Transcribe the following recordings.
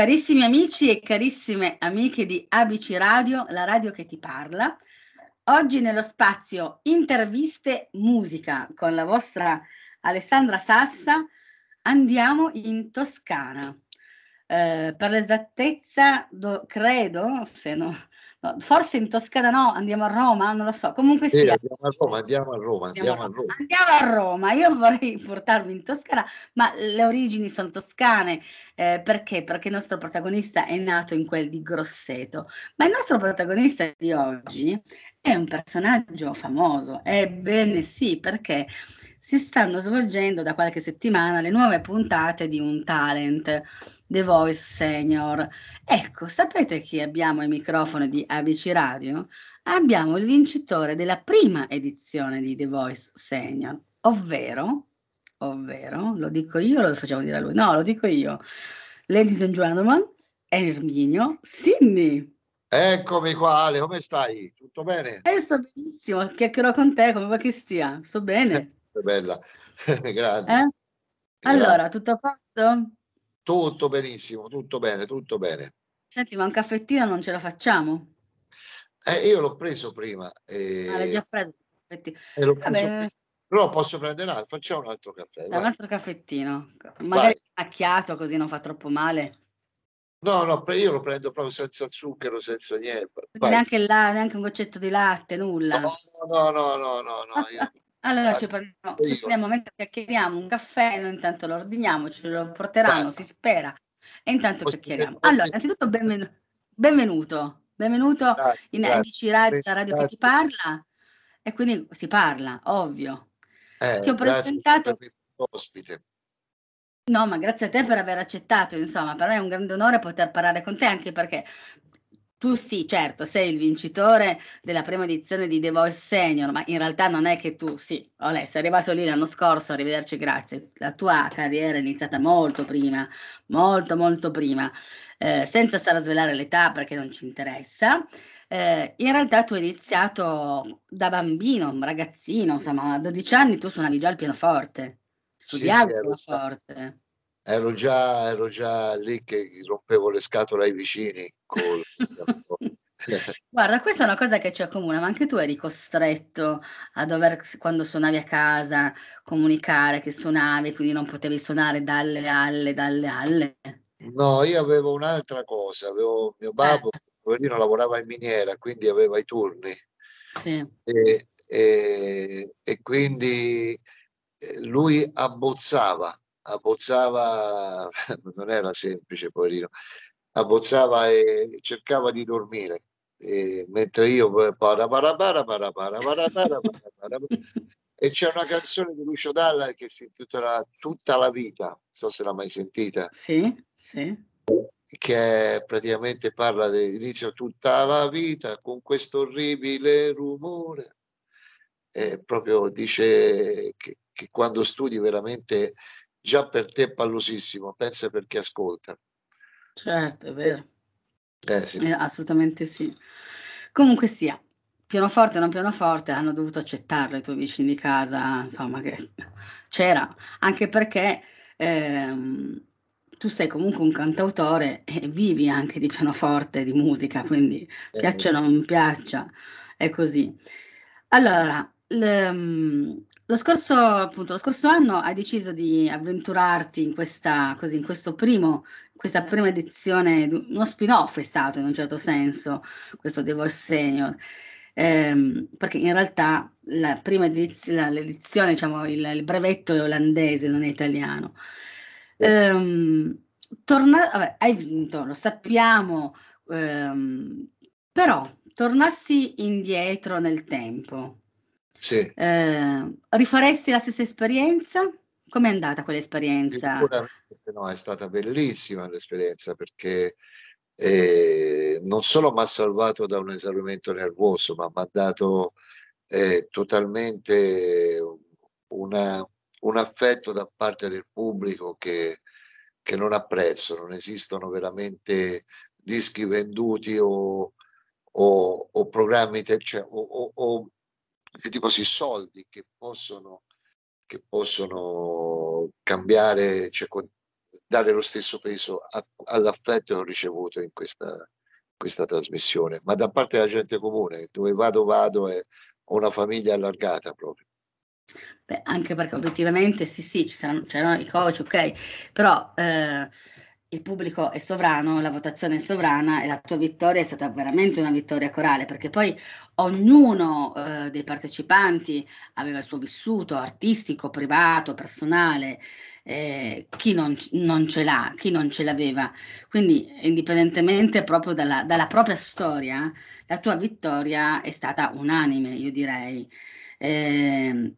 Carissimi amici e carissime amiche di ABC Radio, la radio che ti parla, oggi nello spazio Interviste Musica con la vostra Alessandra Sassa andiamo in Toscana. Eh, per l'esattezza, do, credo, se no, forse in Toscana no, andiamo a Roma, non lo so. Comunque sì, sia. Andiamo a Roma, andiamo a Roma, andiamo, andiamo, a Roma. Andiamo a Roma. Io vorrei portarvi in Toscana, ma le origini sono toscane. Eh, perché? Perché il nostro protagonista è nato in quel di Grosseto. Ma il nostro protagonista di oggi è un personaggio famoso. Ebbene sì, perché si stanno svolgendo da qualche settimana le nuove puntate di un talent, The Voice Senior. Ecco, sapete chi abbiamo ai microfoni di ABC Radio? Abbiamo il vincitore della prima edizione di The Voice Senior, ovvero, ovvero, lo dico io lo facciamo dire a lui? No, lo dico io. Ladies and gentlemen, Erminio Sidney. Eccomi qua Ale, come stai? Tutto bene? Eh, sto benissimo, chiacchierò con te, come va che stia? Sto bene. bella, grazie. Eh? Allora, tutto fatto? Tutto benissimo, tutto bene, tutto bene. Senti, ma un caffettino non ce la facciamo? Eh, io l'ho preso prima. E... Ah, l'hai già preso? L'ho preso prima. Però posso prendere altro, facciamo un altro caffè. Un altro caffettino, magari vai. macchiato così non fa troppo male. No, no, io lo prendo proprio senza zucchero, senza niente. Neanche, là, neanche un goccetto di latte, nulla. No, no, no, no, no, no. Io... Allora ci prendiamo, ci prendiamo mentre chiacchieriamo un caffè, noi intanto lo ordiniamo, ce lo porteranno, Beh. si spera, e intanto chiacchieriamo. Allora, innanzitutto benvenuto, benvenuto, benvenuto grazie, in ABC Radio, la radio grazie. che ti parla, e quindi si parla, ovvio. Eh, ti ho presentato... Ospite. No, ma grazie a te per aver accettato, insomma, per me è un grande onore poter parlare con te, anche perché tu sì, certo, sei il vincitore della prima edizione di The Voice Senior, ma in realtà non è che tu, sì, olè, sei arrivato lì l'anno scorso, arrivederci, grazie. La tua carriera è iniziata molto prima, molto, molto prima, eh, senza stare a svelare l'età perché non ci interessa. Eh, in realtà tu hai iniziato da bambino, un ragazzino, insomma, a 12 anni tu suonavi già il pianoforte, studiavi il sì, pianoforte ero già, ero già lì che rompevo le scatole ai vicini. Col... Guarda, questa è una cosa che ci accomuna, ma anche tu eri costretto a dover, quando suonavi a casa, comunicare che suonavi, quindi non potevi suonare dalle alle, dalle alle. No, io avevo un'altra cosa, avevo mio babbo, eh. poverino, lavorava in miniera, quindi aveva i turni. Sì. E, e, e quindi eh, lui abbozzava abbozzava, non era semplice, poverino, abbozzava e cercava di dormire. E mentre io para para para para para para para para e c'è una canzone di Lucio Dalla che si intitola Tutta la vita, non so se l'ha mai sentita. Sì, sì. Che praticamente parla dell'inizio tutta la vita con questo orribile rumore. E proprio dice che, che quando studi veramente già per te è pallosissimo, pensa per chi ascolta. Certo, è vero. Eh, sì. eh, assolutamente sì. Comunque sia, pianoforte o non pianoforte, hanno dovuto accettarlo i tuoi vicini di casa, insomma, che c'era, anche perché ehm, tu sei comunque un cantautore e vivi anche di pianoforte, di musica, quindi eh, piaccia o non piaccia, è così. Allora, l, lo scorso, appunto, lo scorso anno hai deciso di avventurarti in questa, così, in questo primo, questa prima edizione, uno spin-off è stato in un certo senso, questo The Voice Senior, ehm, perché in realtà la prima edizione, l'edizione, diciamo, il, il, brevetto è olandese, non è italiano. Ehm, torna, vabbè, hai vinto, lo sappiamo, ehm, però tornassi indietro nel tempo, sì. Eh, rifaresti la stessa esperienza? Com'è andata quell'esperienza? Sicuramente no, è stata bellissima l'esperienza perché eh, non solo mi ha salvato da un esaurimento nervoso, ma mi ha dato eh, totalmente una, un affetto da parte del pubblico che, che non apprezzo. Non esistono veramente dischi venduti o, o, o programmi, cioè, o, o tipo di soldi che possono, che possono cambiare, cioè, dare lo stesso peso a, all'affetto ricevuto in questa, questa trasmissione, ma da parte della gente comune, dove vado vado e ho una famiglia allargata proprio. Beh, anche perché obiettivamente sì, sì, ci saranno, c'erano i coach, ok, però eh, il pubblico è sovrano, la votazione è sovrana e la tua vittoria è stata veramente una vittoria corale, perché poi ognuno eh, dei partecipanti aveva il suo vissuto artistico, privato, personale, eh, chi non, non, ce l'ha, chi non ce l'aveva. Quindi, indipendentemente proprio dalla, dalla propria storia, la tua vittoria è stata unanime, io direi. Eh,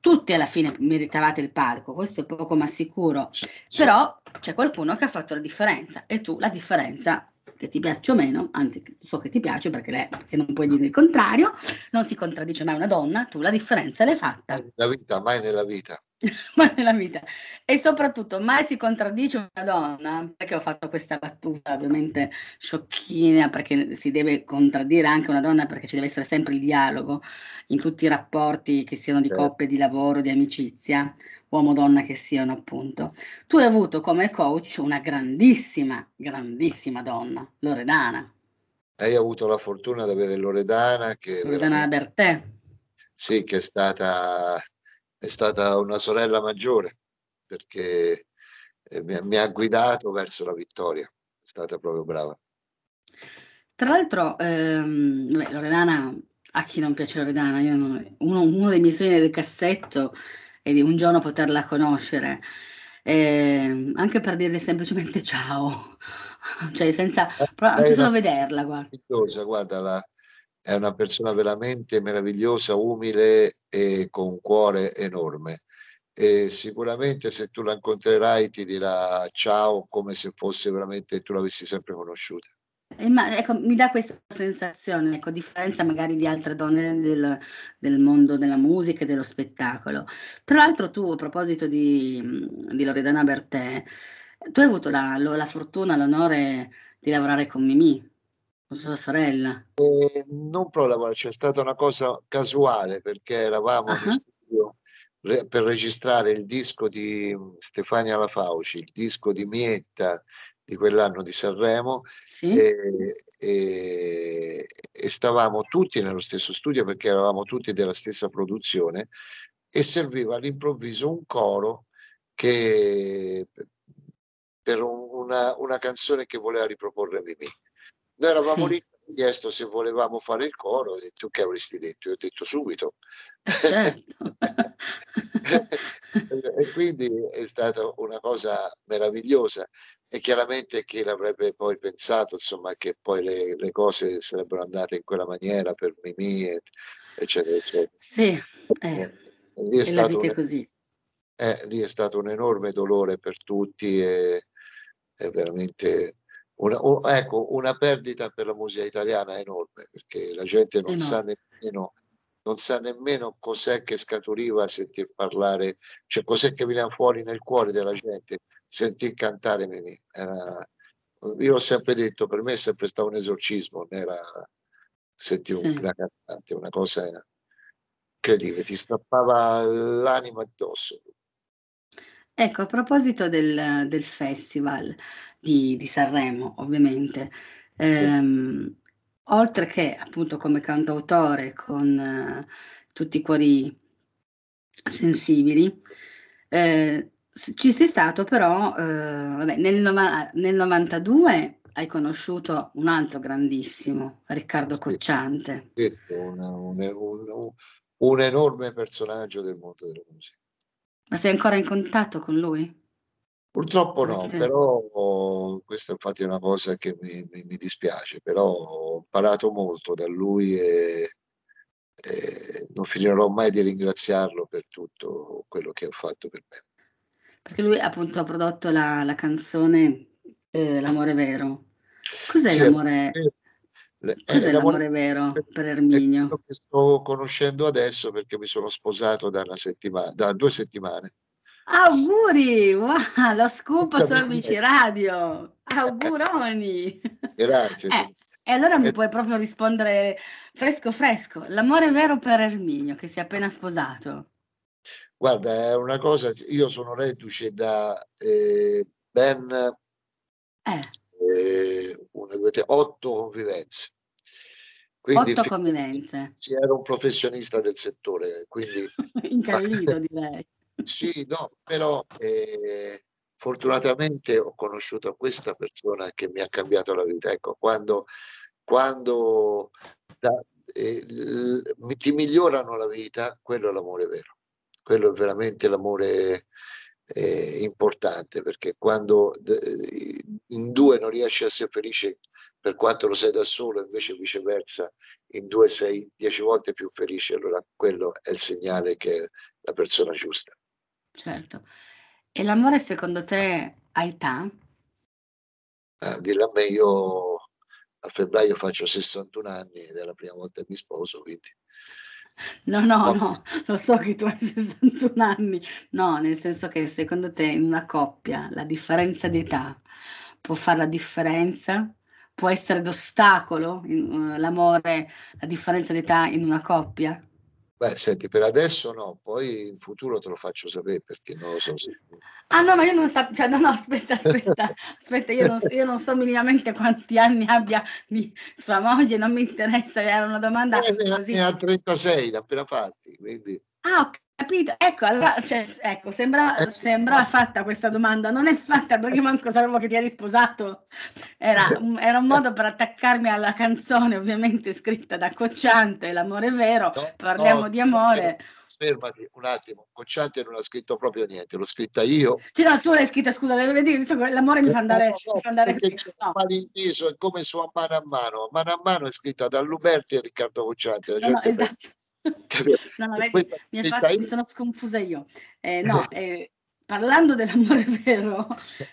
tutti alla fine meritavate il palco, questo è poco ma sicuro, però c'è qualcuno che ha fatto la differenza e tu la differenza che ti piaccia o meno, anzi so che ti piace perché, lei, perché non puoi dire il contrario, non si contraddice mai una donna, tu la differenza l'hai fatta. Nella vita, mai nella vita. mai nella vita. E soprattutto mai si contraddice una donna, perché ho fatto questa battuta ovviamente sciocchina, perché si deve contraddire anche una donna perché ci deve essere sempre il dialogo in tutti i rapporti che siano di certo. coppia, di lavoro, di amicizia, uomo-donna che siano appunto. Tu hai avuto come coach una grandissima, grandissima donna, Loredana. Hai avuto la fortuna di avere Loredana che... Loredana Bertè. Sì, che è stata è stata una sorella maggiore perché eh, mi, mi, ha guidato verso la vittoria, è stata proprio brava. Tra l'altro, ehm, beh, Loredana, a chi non piace Loredana, non, uno, uno, dei miei sogni del cassetto è di un giorno poterla conoscere, eh, anche per dire semplicemente ciao, cioè senza, anche solo vederla. Guarda, guarda la, è una persona veramente meravigliosa, umile e con un cuore enorme. E sicuramente se tu la incontrerai ti dirà ciao come se fosse veramente tu l'avessi sempre conosciuta. Eh, ma, ecco, mi dà questa sensazione, ecco, differenza magari di altre donne del, del, mondo della musica e dello spettacolo. Tra l'altro tu, a proposito di, di Loredana Bertè, tu hai avuto la, la fortuna, l'onore di lavorare con Mimì, sua sorella? Eh, non proprio c'è stata una cosa casuale perché eravamo uh-huh. in studio re- per registrare il disco di Stefania Lafauci, il disco di Mietta di quell'anno di Sanremo sì. e, e, e stavamo tutti nello stesso studio perché eravamo tutti della stessa produzione e serviva all'improvviso un coro che per un, una, una canzone che voleva riproporre Mimì. Noi eravamo sì. lì, chiesto se volevamo fare il coro e tu che avresti detto? Io ho detto subito. Eh, certo. e quindi è stata una cosa meravigliosa e chiaramente chi l'avrebbe poi pensato insomma che poi le, le cose sarebbero andate in quella maniera per Mimì eccetera eccetera. Sì eh, lì è stato un, così. eh, lì è stato un enorme dolore per tutti e è veramente una, un, ecco, una perdita per la musica italiana enorme, perché la gente non, sa nemmeno, non sa nemmeno cos'è che scaturiva a sentir parlare, cioè cos'è che veniva fuori nel cuore della gente, sentir cantare Mimì. Era, io ho sempre detto, per me è sempre stato un esorcismo, non era sentire sì. una cantante, una cosa incredibile, ti strappava l'anima addosso. Ecco, a proposito del, del festival, di, di Sanremo, ovviamente. Ehm, sì. Oltre che appunto come cantautore con eh, tutti i cuori sensibili, eh, ci sei stato però, eh, vabbè, nel, nova, nel 92 hai conosciuto un altro grandissimo, Riccardo sì. Cocciante. Una, un, un, un enorme personaggio del mondo della musica. Ma sei ancora in contatto con lui? Purtroppo no, però questa infatti è una cosa che mi, mi, mi dispiace, però ho imparato molto da lui e, e, non finirò mai di ringraziarlo per tutto quello che ha fatto per me. Perché lui appunto ha prodotto la, la canzone eh, L'amore vero. Cos'è sì, l'amore? Le, Cos'è l'amore, l'amore vero per Erminio? Che sto conoscendo adesso perché mi sono sposato da, da due settimane. Auguri! Wow, lo scoop su Amici Radio! Auguroni! Grazie. Eh, e allora mi eh. puoi proprio rispondere fresco fresco. L'amore vero per Erminio che si è appena sposato. Guarda, è una cosa, io sono reduce da eh, ben eh. Eh, una, due, tre, otto convivenze. Quindi, otto convivenze. Sì, era un professionista del settore, quindi... Incallito direi. Sì, no, però eh, fortunatamente ho conosciuto questa persona che mi ha cambiato la vita. Ecco, quando, quando da, eh, ti migliorano la vita, quello è l'amore vero. Quello è veramente l'amore eh, importante, perché quando eh, in due non riesci a essere felice per quanto lo sei da solo, invece viceversa, in due sei dieci volte più felice, allora quello è il segnale che è la persona giusta. Certo. E l'amore secondo te ha età? Ah, dirla a me, io a febbraio faccio 61 anni ed è la prima volta che mi sposo, quindi... No, no, no, lo so che tu hai 61 anni. No, nel senso che secondo te in una coppia la differenza di età può fare la differenza? Può essere d'ostacolo uh, l'amore, la differenza di età in una coppia? Beh, senti, per adesso no, poi in futuro te lo faccio sapere perché non lo so. Se... Ah no, ma io non so, cioè no, no, aspetta, aspetta, aspetta, io non, so, io non so minimamente quanti anni abbia di sua moglie, non mi interessa, era una domanda eh, così. Ne ha 36, l'ha appena fatti, quindi... Ah, ok. Capito? Ecco, allora, cioè, ecco, sembra, eh, sembra fatta questa domanda, non è fatta perché manco sapevo che ti eri sposato, era un, era un modo per attaccarmi alla canzone ovviamente scritta da Cocciante, L'amore vero, no, parliamo no, di amore. Fermati un attimo, Cocciante non ha scritto proprio niente, l'ho scritta io. Cioè, no, tu l'hai scritta, scusa, l'amore mi fa andare, no, mi fa andare così. No. Malinteso è come su a mano a mano, a mano a mano è scritta da Luberti e Riccardo Cocciante. No, no, esatto. No, no, vedi, mi, fatto, mi, sono sconfusa io. Eh, no, eh, parlando dell'amore vero,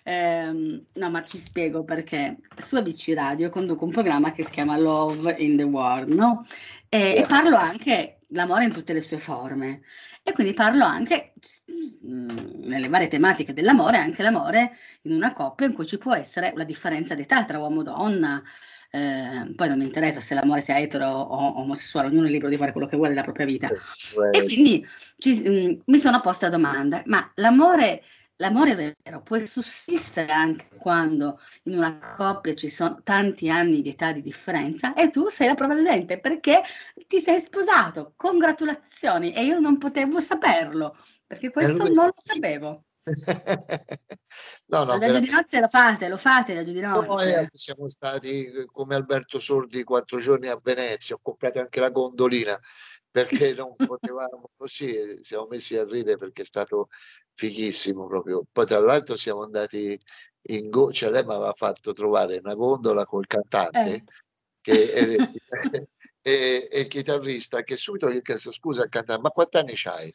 ehm, no, ma ci spiego perché. Su ABC Radio conduco un programma che si chiama Love in the World, no? E, e parlo anche l'amore in tutte le sue forme. E quindi parlo anche mh, mm, nelle varie tematiche dell'amore, anche l'amore in una coppia in cui ci può essere la differenza d'età tra uomo e donna, eh, poi non mi interessa se l'amore sia etero o omosessuale, ognuno è libero di fare quello che vuole nella propria vita. E quindi ci, mh, mm, mi sono posta la domanda, ma l'amore, l'amore vero può sussistere anche quando in una coppia ci sono tanti anni di età di differenza e tu sei la prova vivente perché ti sei sposato, congratulazioni, e io non potevo saperlo, perché questo non lo sapevo no, no, viaggio di nozze lo fate, lo fate viaggio di nozze. Noi eh, siamo stati come Alberto Sordi quattro giorni a Venezia, ho comprato anche la gondolina perché non potevamo così, siamo messi a ridere perché è stato fighissimo proprio. Poi tra l'altro siamo andati in go, cioè lei mi aveva fatto trovare una gondola col cantante eh. che è, e, e, il chitarrista che subito gli ho chiesto scusa al cantante ma quanti anni c'hai?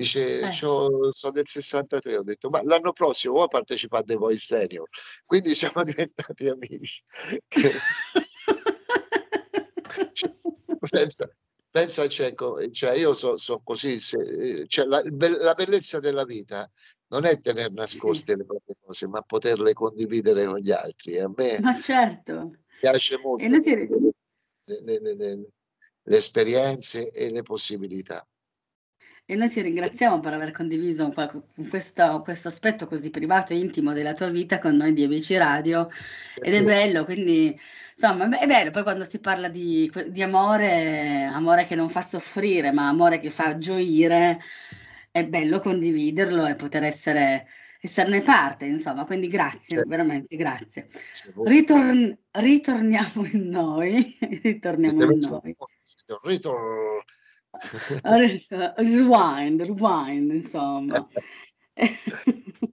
Dice, eh. sono del 63, ho detto, ma l'anno prossimo vuoi partecipare a The Voice Senior? Quindi siamo diventati amici. pensa, pensa cieco, cioè io sono so così, se, cioè la, la, bellezza della vita non è tenere nascoste sì. le proprie cose, ma poterle condividere con gli altri. A me ma certo. piace molto le, le, le, le esperienze e le possibilità. E noi ti ringraziamo per aver condiviso questo, questo, aspetto così privato e intimo della tua vita con noi di ABC Radio. Ed è bello, quindi insomma è bello poi quando si parla di, di amore, amore che non fa soffrire, ma amore che fa gioire, è bello condividerlo e poter essere esserne parte, insomma, quindi grazie, sì. veramente grazie. Ritorn- ritorniamo in noi, ritorniamo in noi. Ritorno rewind, rewind, insomma.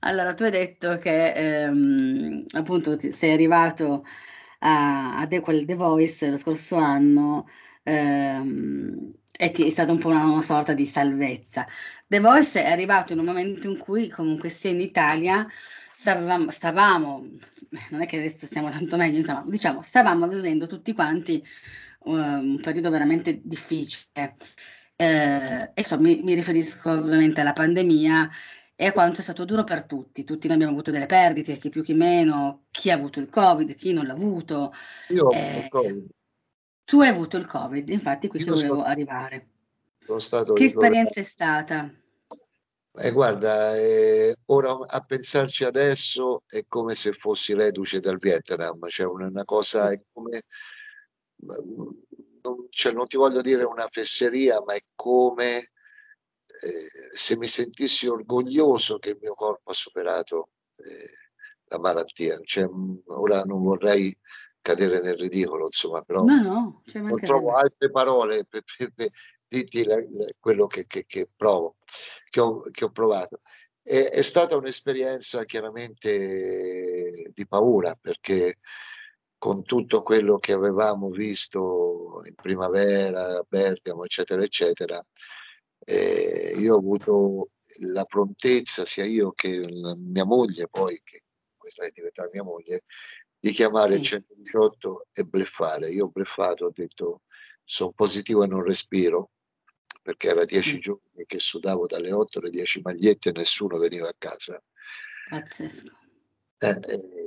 allora, tu hai detto che ehm, appunto ti, sei arrivato a, a The, The Voice lo scorso anno ehm, e ti è stata un po' una, una, sorta di salvezza. The Voice è arrivato in un momento in cui comunque sia in Italia stavamo, stavamo non è che adesso stiamo tanto meglio, insomma, diciamo, stavamo vivendo tutti quanti un periodo veramente difficile. Eh, e so, mi, mi, riferisco ovviamente alla pandemia e a quanto è stato duro per tutti. Tutti noi abbiamo avuto delle perdite, chi più chi meno, chi ha avuto il Covid, chi non l'ha avuto. Io ho eh, avuto il Covid. Tu hai avuto il Covid, infatti qui ci volevo sono, arrivare. Sono stato che esperienza è stata? Eh, guarda, eh, ora a pensarci adesso è come se fossi reduce dal Vietnam, cioè una, una cosa è come, non, cioè, non, ti voglio dire una fesseria, ma è come eh, se mi sentissi orgoglioso che il mio corpo ha superato eh, la malattia. Cioè, ora non vorrei cadere nel ridicolo, insomma, però no, no, non trovo altre parole per, per, per dirti la, la, quello che, che, che provo, che ho, che ho provato. E, è stata un'esperienza chiaramente di paura perché con tutto quello che avevamo visto in primavera, Bergamo, eccetera, eccetera, eh, io ho avuto la prontezza, sia io che mia moglie, poi che questa è diventata mia moglie, di chiamare sì. il 118 e bleffare. Io ho bleffato, ho detto sono positivo e non respiro, perché era dieci sì. giorni che sudavo dalle 8 alle 10 magliette e nessuno veniva a casa. Pazzesco. Eh, eh,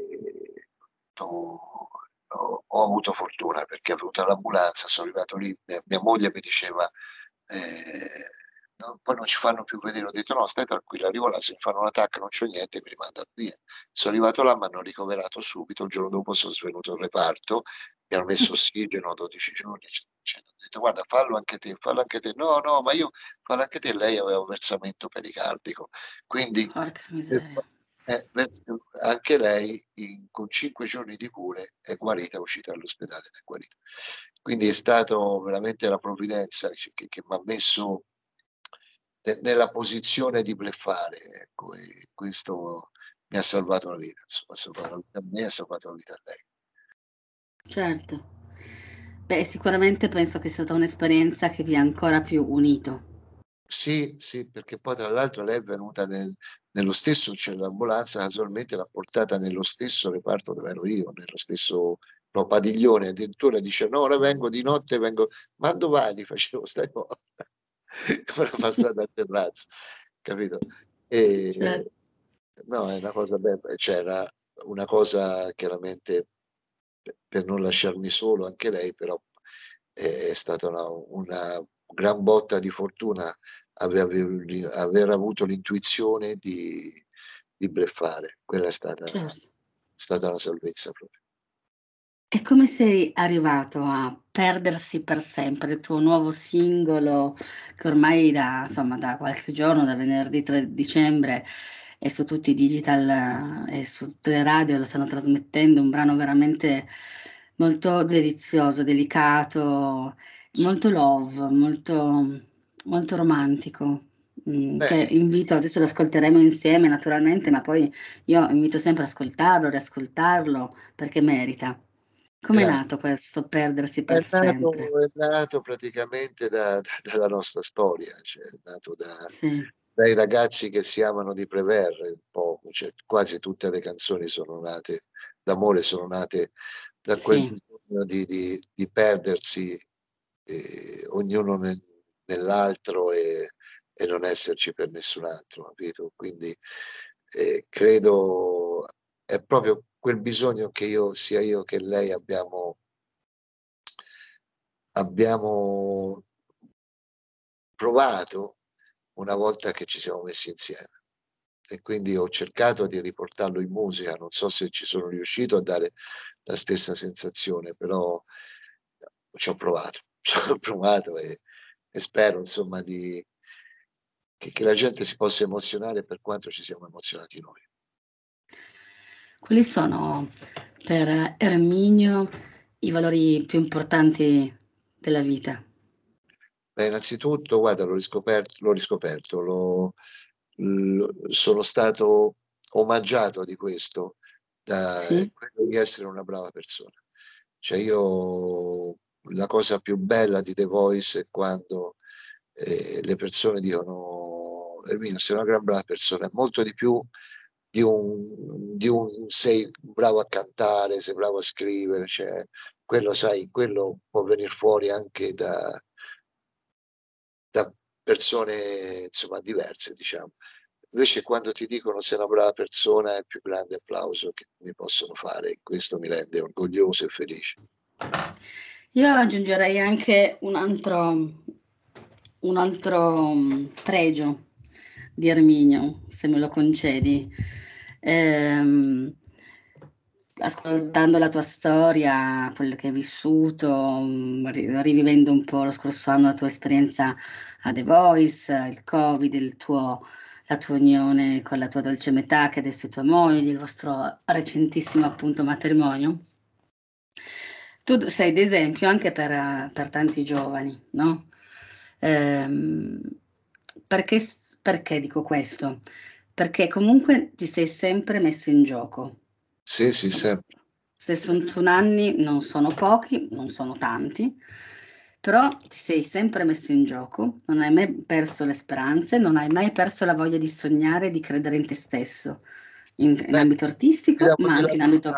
ho, avuto fortuna perché ho avuto l'ambulanza, sono arrivato lì, mia, mia moglie mi diceva eh, no, poi non ci fanno più vedere, ho detto no stai tranquillo, arrivo là, se mi fanno un attacco non c'ho niente, mi rimandano via. Sono arrivato là, mi hanno ricoverato subito, il giorno dopo sono svenuto al reparto, mi hanno messo ossigeno 12 giorni, ho detto guarda fallo anche te, fallo anche te, no no ma io fallo anche te, lei aveva un versamento pericardico, quindi eh, anche lei in, con 5 giorni di cure è guarita, è uscita dall'ospedale ed è guarita. Quindi è stato veramente la provvidenza che, che mi ha messo nella posizione di bleffare. Ecco, e questo mi ha salvato la vita, insomma, ha salvato la vita a me, ha salvato la vita a lei. Certo. Beh, sicuramente penso che sia stata un'esperienza che vi ha ancora più unito. Sì, sì, perché poi tra l'altro lei è venuta nel, nello stesso, cioè l'ambulanza casualmente l'ha portata nello stesso reparto dove ero io, nello stesso no, padiglione, addirittura dice no, ora vengo di notte, vengo, ma domani facevo stai morta come passata a terrazzo, capito? E, certo. No, è una cosa bella, c'era una cosa chiaramente per non lasciarmi solo anche lei, però è stata una, una gran botta di fortuna aver, aver avuto l'intuizione di, di bleffare. Quella è stata, certo. stata una salvezza proprio. E come sei arrivato a perdersi per sempre, il tuo nuovo singolo che ormai da, insomma, da qualche giorno, da venerdì 3 dicembre, è su tutti i digital e su tutte le radio lo stanno trasmettendo, un brano veramente molto delizioso, delicato, molto love, molto, molto romantico. Mm, che invito, adesso lo ascolteremo insieme naturalmente, ma poi io invito sempre ad ascoltarlo, riascoltarlo perché merita. Come è nato questo perdersi per è nato, sempre? È nato praticamente da, da, dalla nostra storia, cioè è nato da, sì. dai ragazzi che si amano di Prever, un po', cioè, quasi tutte le canzoni sono nate d'amore, sono nate da quel sì. bisogno di, di, di perdersi eh, ognuno nel, nell'altro e, e, non esserci per nessun altro, capito? Quindi eh, credo è proprio quel bisogno che io, sia io che lei abbiamo, abbiamo provato una volta che ci siamo messi insieme. E quindi ho cercato di riportarlo in musica, non so se ci sono riuscito a dare la stessa sensazione, però ci ho provato, ci ho provato e, e spero insomma di, che, che la gente si possa emozionare per quanto ci siamo emozionati noi. Quali sono per Erminio i valori più importanti della vita? Beh, innanzitutto, guarda, l'ho riscoperto, l'ho riscoperto l'ho, l'ho, sono stato omaggiato di questo, da sì? quello di essere una brava persona. Cioè io, la cosa più bella di The Voice è quando eh, le persone dicono Erminio sei una gran brava persona, molto di più di un, di un sei bravo a cantare, sei bravo a scrivere, cioè, quello sai, quello può venire fuori anche da, da persone insomma diverse, diciamo. Invece quando ti dicono sei una brava persona è il più grande applauso che mi possono fare questo mi rende orgoglioso e felice. Io aggiungerei anche un altro, un altro pregio di Erminio, se me lo concedi. Ehm, ascoltando la tua storia, quello che hai vissuto, mm, rivivendo un po' lo scorso anno la tua esperienza a The Voice, il Covid, tuo, la tua unione con la tua dolce metà, che adesso è tua moglie, il vostro recentissimo appunto matrimonio. Tu sei d'esempio anche per, per tanti giovani, no? Ehm, perché, perché dico questo? Perché comunque ti sei sempre messo in gioco sì, sì, sempre. 61 anni non sono pochi, non sono tanti, però ti sei sempre messo in gioco, non hai mai perso le speranze, non hai mai perso la voglia di sognare, di credere in te stesso, in, in Beh, ambito artistico, ma anche in ambito...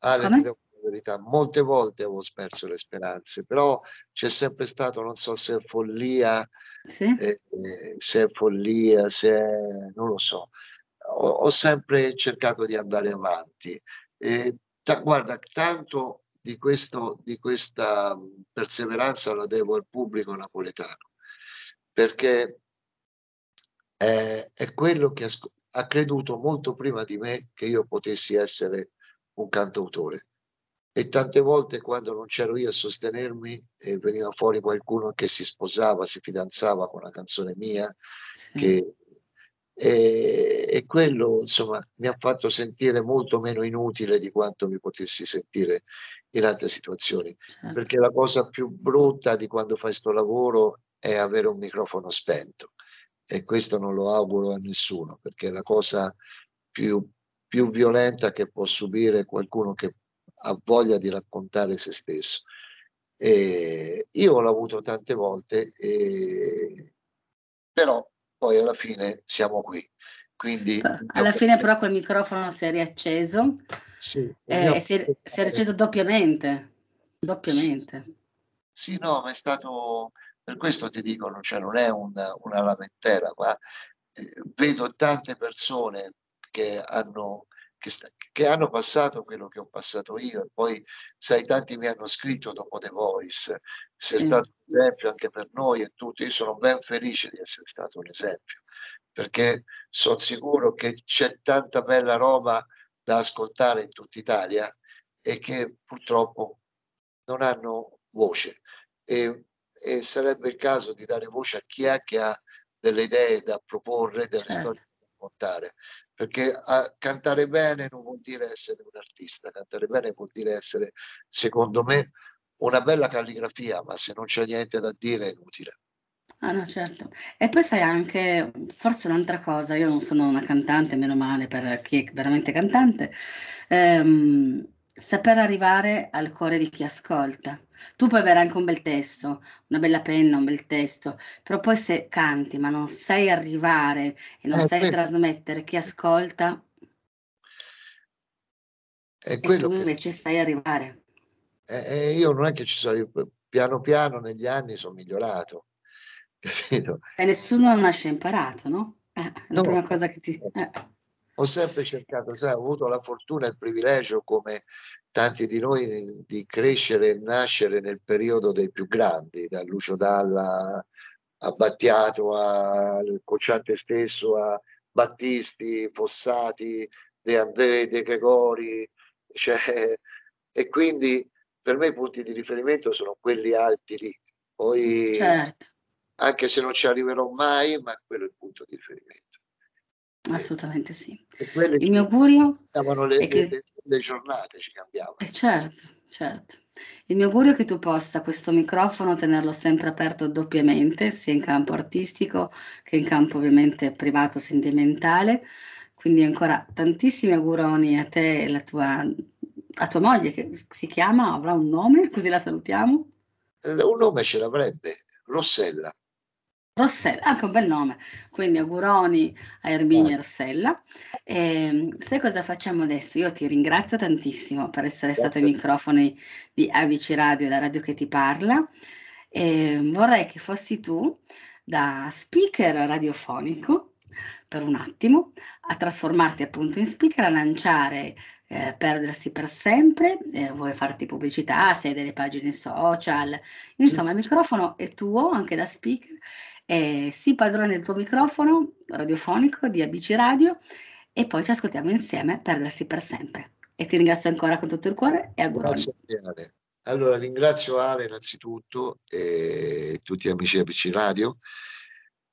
Ale, ti devo verità, molte volte avevo perso le speranze, però c'è sempre stato, non so se è follia, sì. eh, se è follia, se è, non lo so, ho, ho sempre cercato di andare avanti. E, ta, guarda, tanto di, questo, di questa perseveranza la devo al pubblico napoletano, perché è, è quello che ha creduto molto prima di me che io potessi essere un cantautore. E tante volte quando non c'ero io a sostenermi eh, veniva fuori qualcuno che si sposava, si fidanzava con una canzone mia, sì. che e, e, quello insomma mi ha fatto sentire molto meno inutile di quanto mi potessi sentire in altre situazioni certo. perché la cosa più brutta di quando fai questo lavoro è avere un microfono spento e questo non lo auguro a nessuno perché è la cosa più, più violenta che può subire qualcuno che ha voglia di raccontare se stesso e io l'ho avuto tante volte e, però poi alla fine siamo qui. Quindi, alla fine però quel microfono si è riacceso sì, eh, e si è, si è, riacceso doppiamente, doppiamente. Sì, sì, no, ma è stato, per questo ti dico, cioè non è una, una lamentela, ma eh, vedo tante persone che hanno, che, sta, che hanno passato quello che ho passato io e poi sai tanti mi hanno scritto dopo The Voice sei sì. stato un esempio anche per noi e tutti io sono ben felice di essere stato un esempio perché sono sicuro che c'è tanta bella roba da ascoltare in tutta Italia e che purtroppo non hanno voce e, e sarebbe il caso di dare voce a chi è che ha delle idee da proporre, delle certo. storie da raccontare perché a, cantare bene non vuol dire essere un artista, cantare bene vuol dire essere, secondo me, una bella calligrafia, ma se non c'è niente da dire è inutile. Ah no, certo. E poi sai anche, forse un'altra cosa, io non sono una cantante, meno male per chi è veramente cantante, ehm, saper arrivare al cuore di chi ascolta. Tu puoi avere anche un bel testo, una bella penna, un bel testo, però poi se canti ma non sai arrivare e non eh, sai quello. trasmettere chi ascolta, è quello tu invece che... sai arrivare. Eh, eh, io non è che ci sono, piano piano negli anni sono migliorato, capito? E nessuno nasce imparato, no? Eh, la no, prima cosa che ti... Eh. Ho sempre cercato, sai, ho avuto la fortuna e il privilegio come tanti di noi di crescere e nascere nel periodo dei più grandi, da Lucio Dalla a Battiato, al Cocciante stesso, a Battisti, Fossati, De André, De Gregori, cioè, e quindi per me i punti di riferimento sono quelli alti lì. Poi, certo. anche se non ci arriverò mai, ma quello è il punto di riferimento. Assolutamente sì. Il mio augurio le, è che... le, le giornate, ci cambiavano. Eh certo, certo. Il mio augurio è che tu possa questo microfono tenerlo sempre aperto doppiamente, sia in campo artistico che in campo ovviamente privato, sentimentale. Quindi ancora tantissimi auguroni a te e alla tua, a tua moglie che si chiama, avrà un nome, così la salutiamo. Un nome ce l'avrebbe, Rossella. Rossella, anche un bel nome, quindi auguroni a Erminia e Rossella. E, ehm, sai cosa facciamo adesso? Io ti ringrazio tantissimo per essere stato ai microfoni di Avici Radio, la radio che ti parla. E vorrei che fossi tu da speaker radiofonico per un attimo a trasformarti appunto in speaker, a lanciare eh, perdersi per sempre, eh, vuoi farti pubblicità, se hai delle pagine social, insomma il microfono è tuo anche da speaker eh, sii padrone del tuo microfono radiofonico di ABC Radio e poi ci ascoltiamo insieme, perdersi per sempre. E ti ringrazio ancora con tutto il cuore e auguro. Grazie Ale. Allora ringrazio Ale innanzitutto e tutti gli amici di ABC Radio.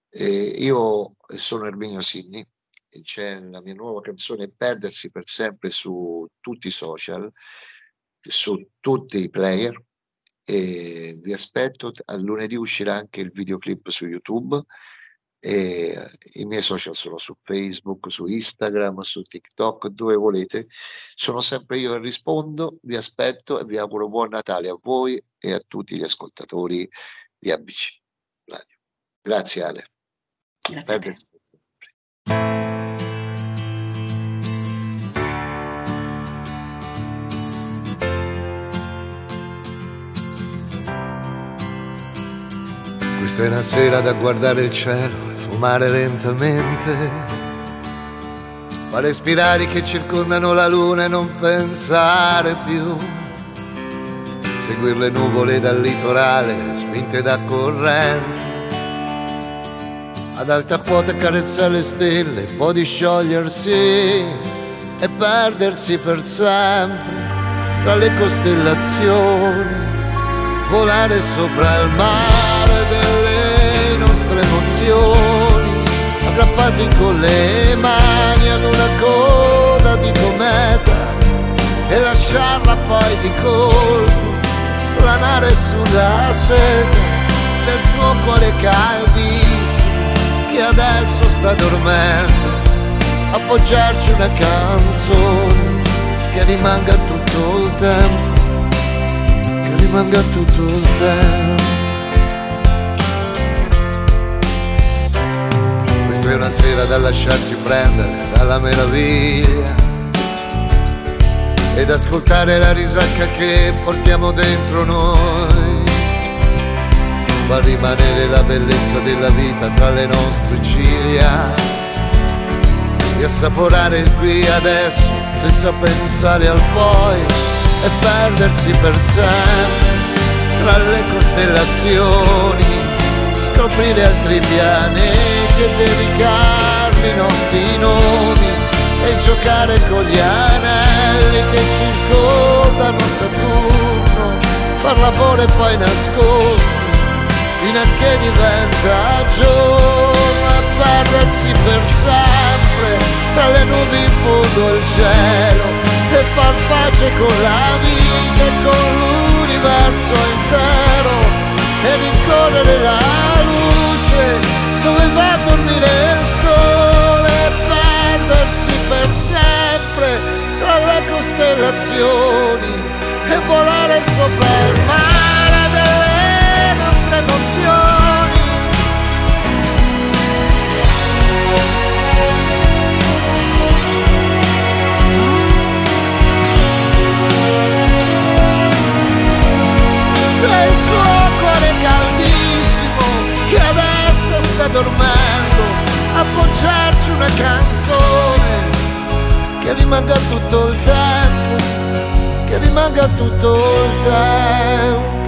E io sono Erminio Sinni e c'è la mia nuova canzone Perdersi per sempre su tutti i social, su tutti i player e vi aspetto. A lunedì uscirà anche il videoclip su YouTube e i miei social sono su Facebook, su Instagram, su TikTok, dove volete. Sono sempre io che rispondo, vi aspetto e vi auguro buon Natale a voi e a tutti gli ascoltatori di ABC Radio. Grazie Ale. Grazie Questa una sera da guardare il cielo e fumare lentamente, fare spirali che circondano la luna e non pensare più, seguire le nuvole dal litorale spinte da corrente, ad alta quota carezzare le stelle, poi di sciogliersi e perdersi per sempre tra le costellazioni. Volare sopra il mare delle nostre emozioni, aggrappati con le mani ad una coda di cometa e lasciarla poi di colpo planare sulla seta del suo cuore caldissimo che adesso sta dormendo, appoggiarci una canzone che rimanga tutto il tempo rimanga tutto il tempo. È una sera da lasciarsi prendere dalla meraviglia ed ascoltare la risacca che portiamo dentro noi. Fa rimanere la bellezza della vita tra le nostre ciglia e assaporare il qui adesso senza pensare al poi e perdersi per sempre tra le costellazioni, scoprire altri pianeti e dedicarmi i nostri nomi e giocare con gli anelli che circondano Saturno, far l'amore poi nascosti fino a che diventa giorno e perdersi per sempre tra le nubi in fondo al cielo e far pace con la vita e con l'universo canzone che rimanga tutto il tempo, che rimanga tutto il tempo.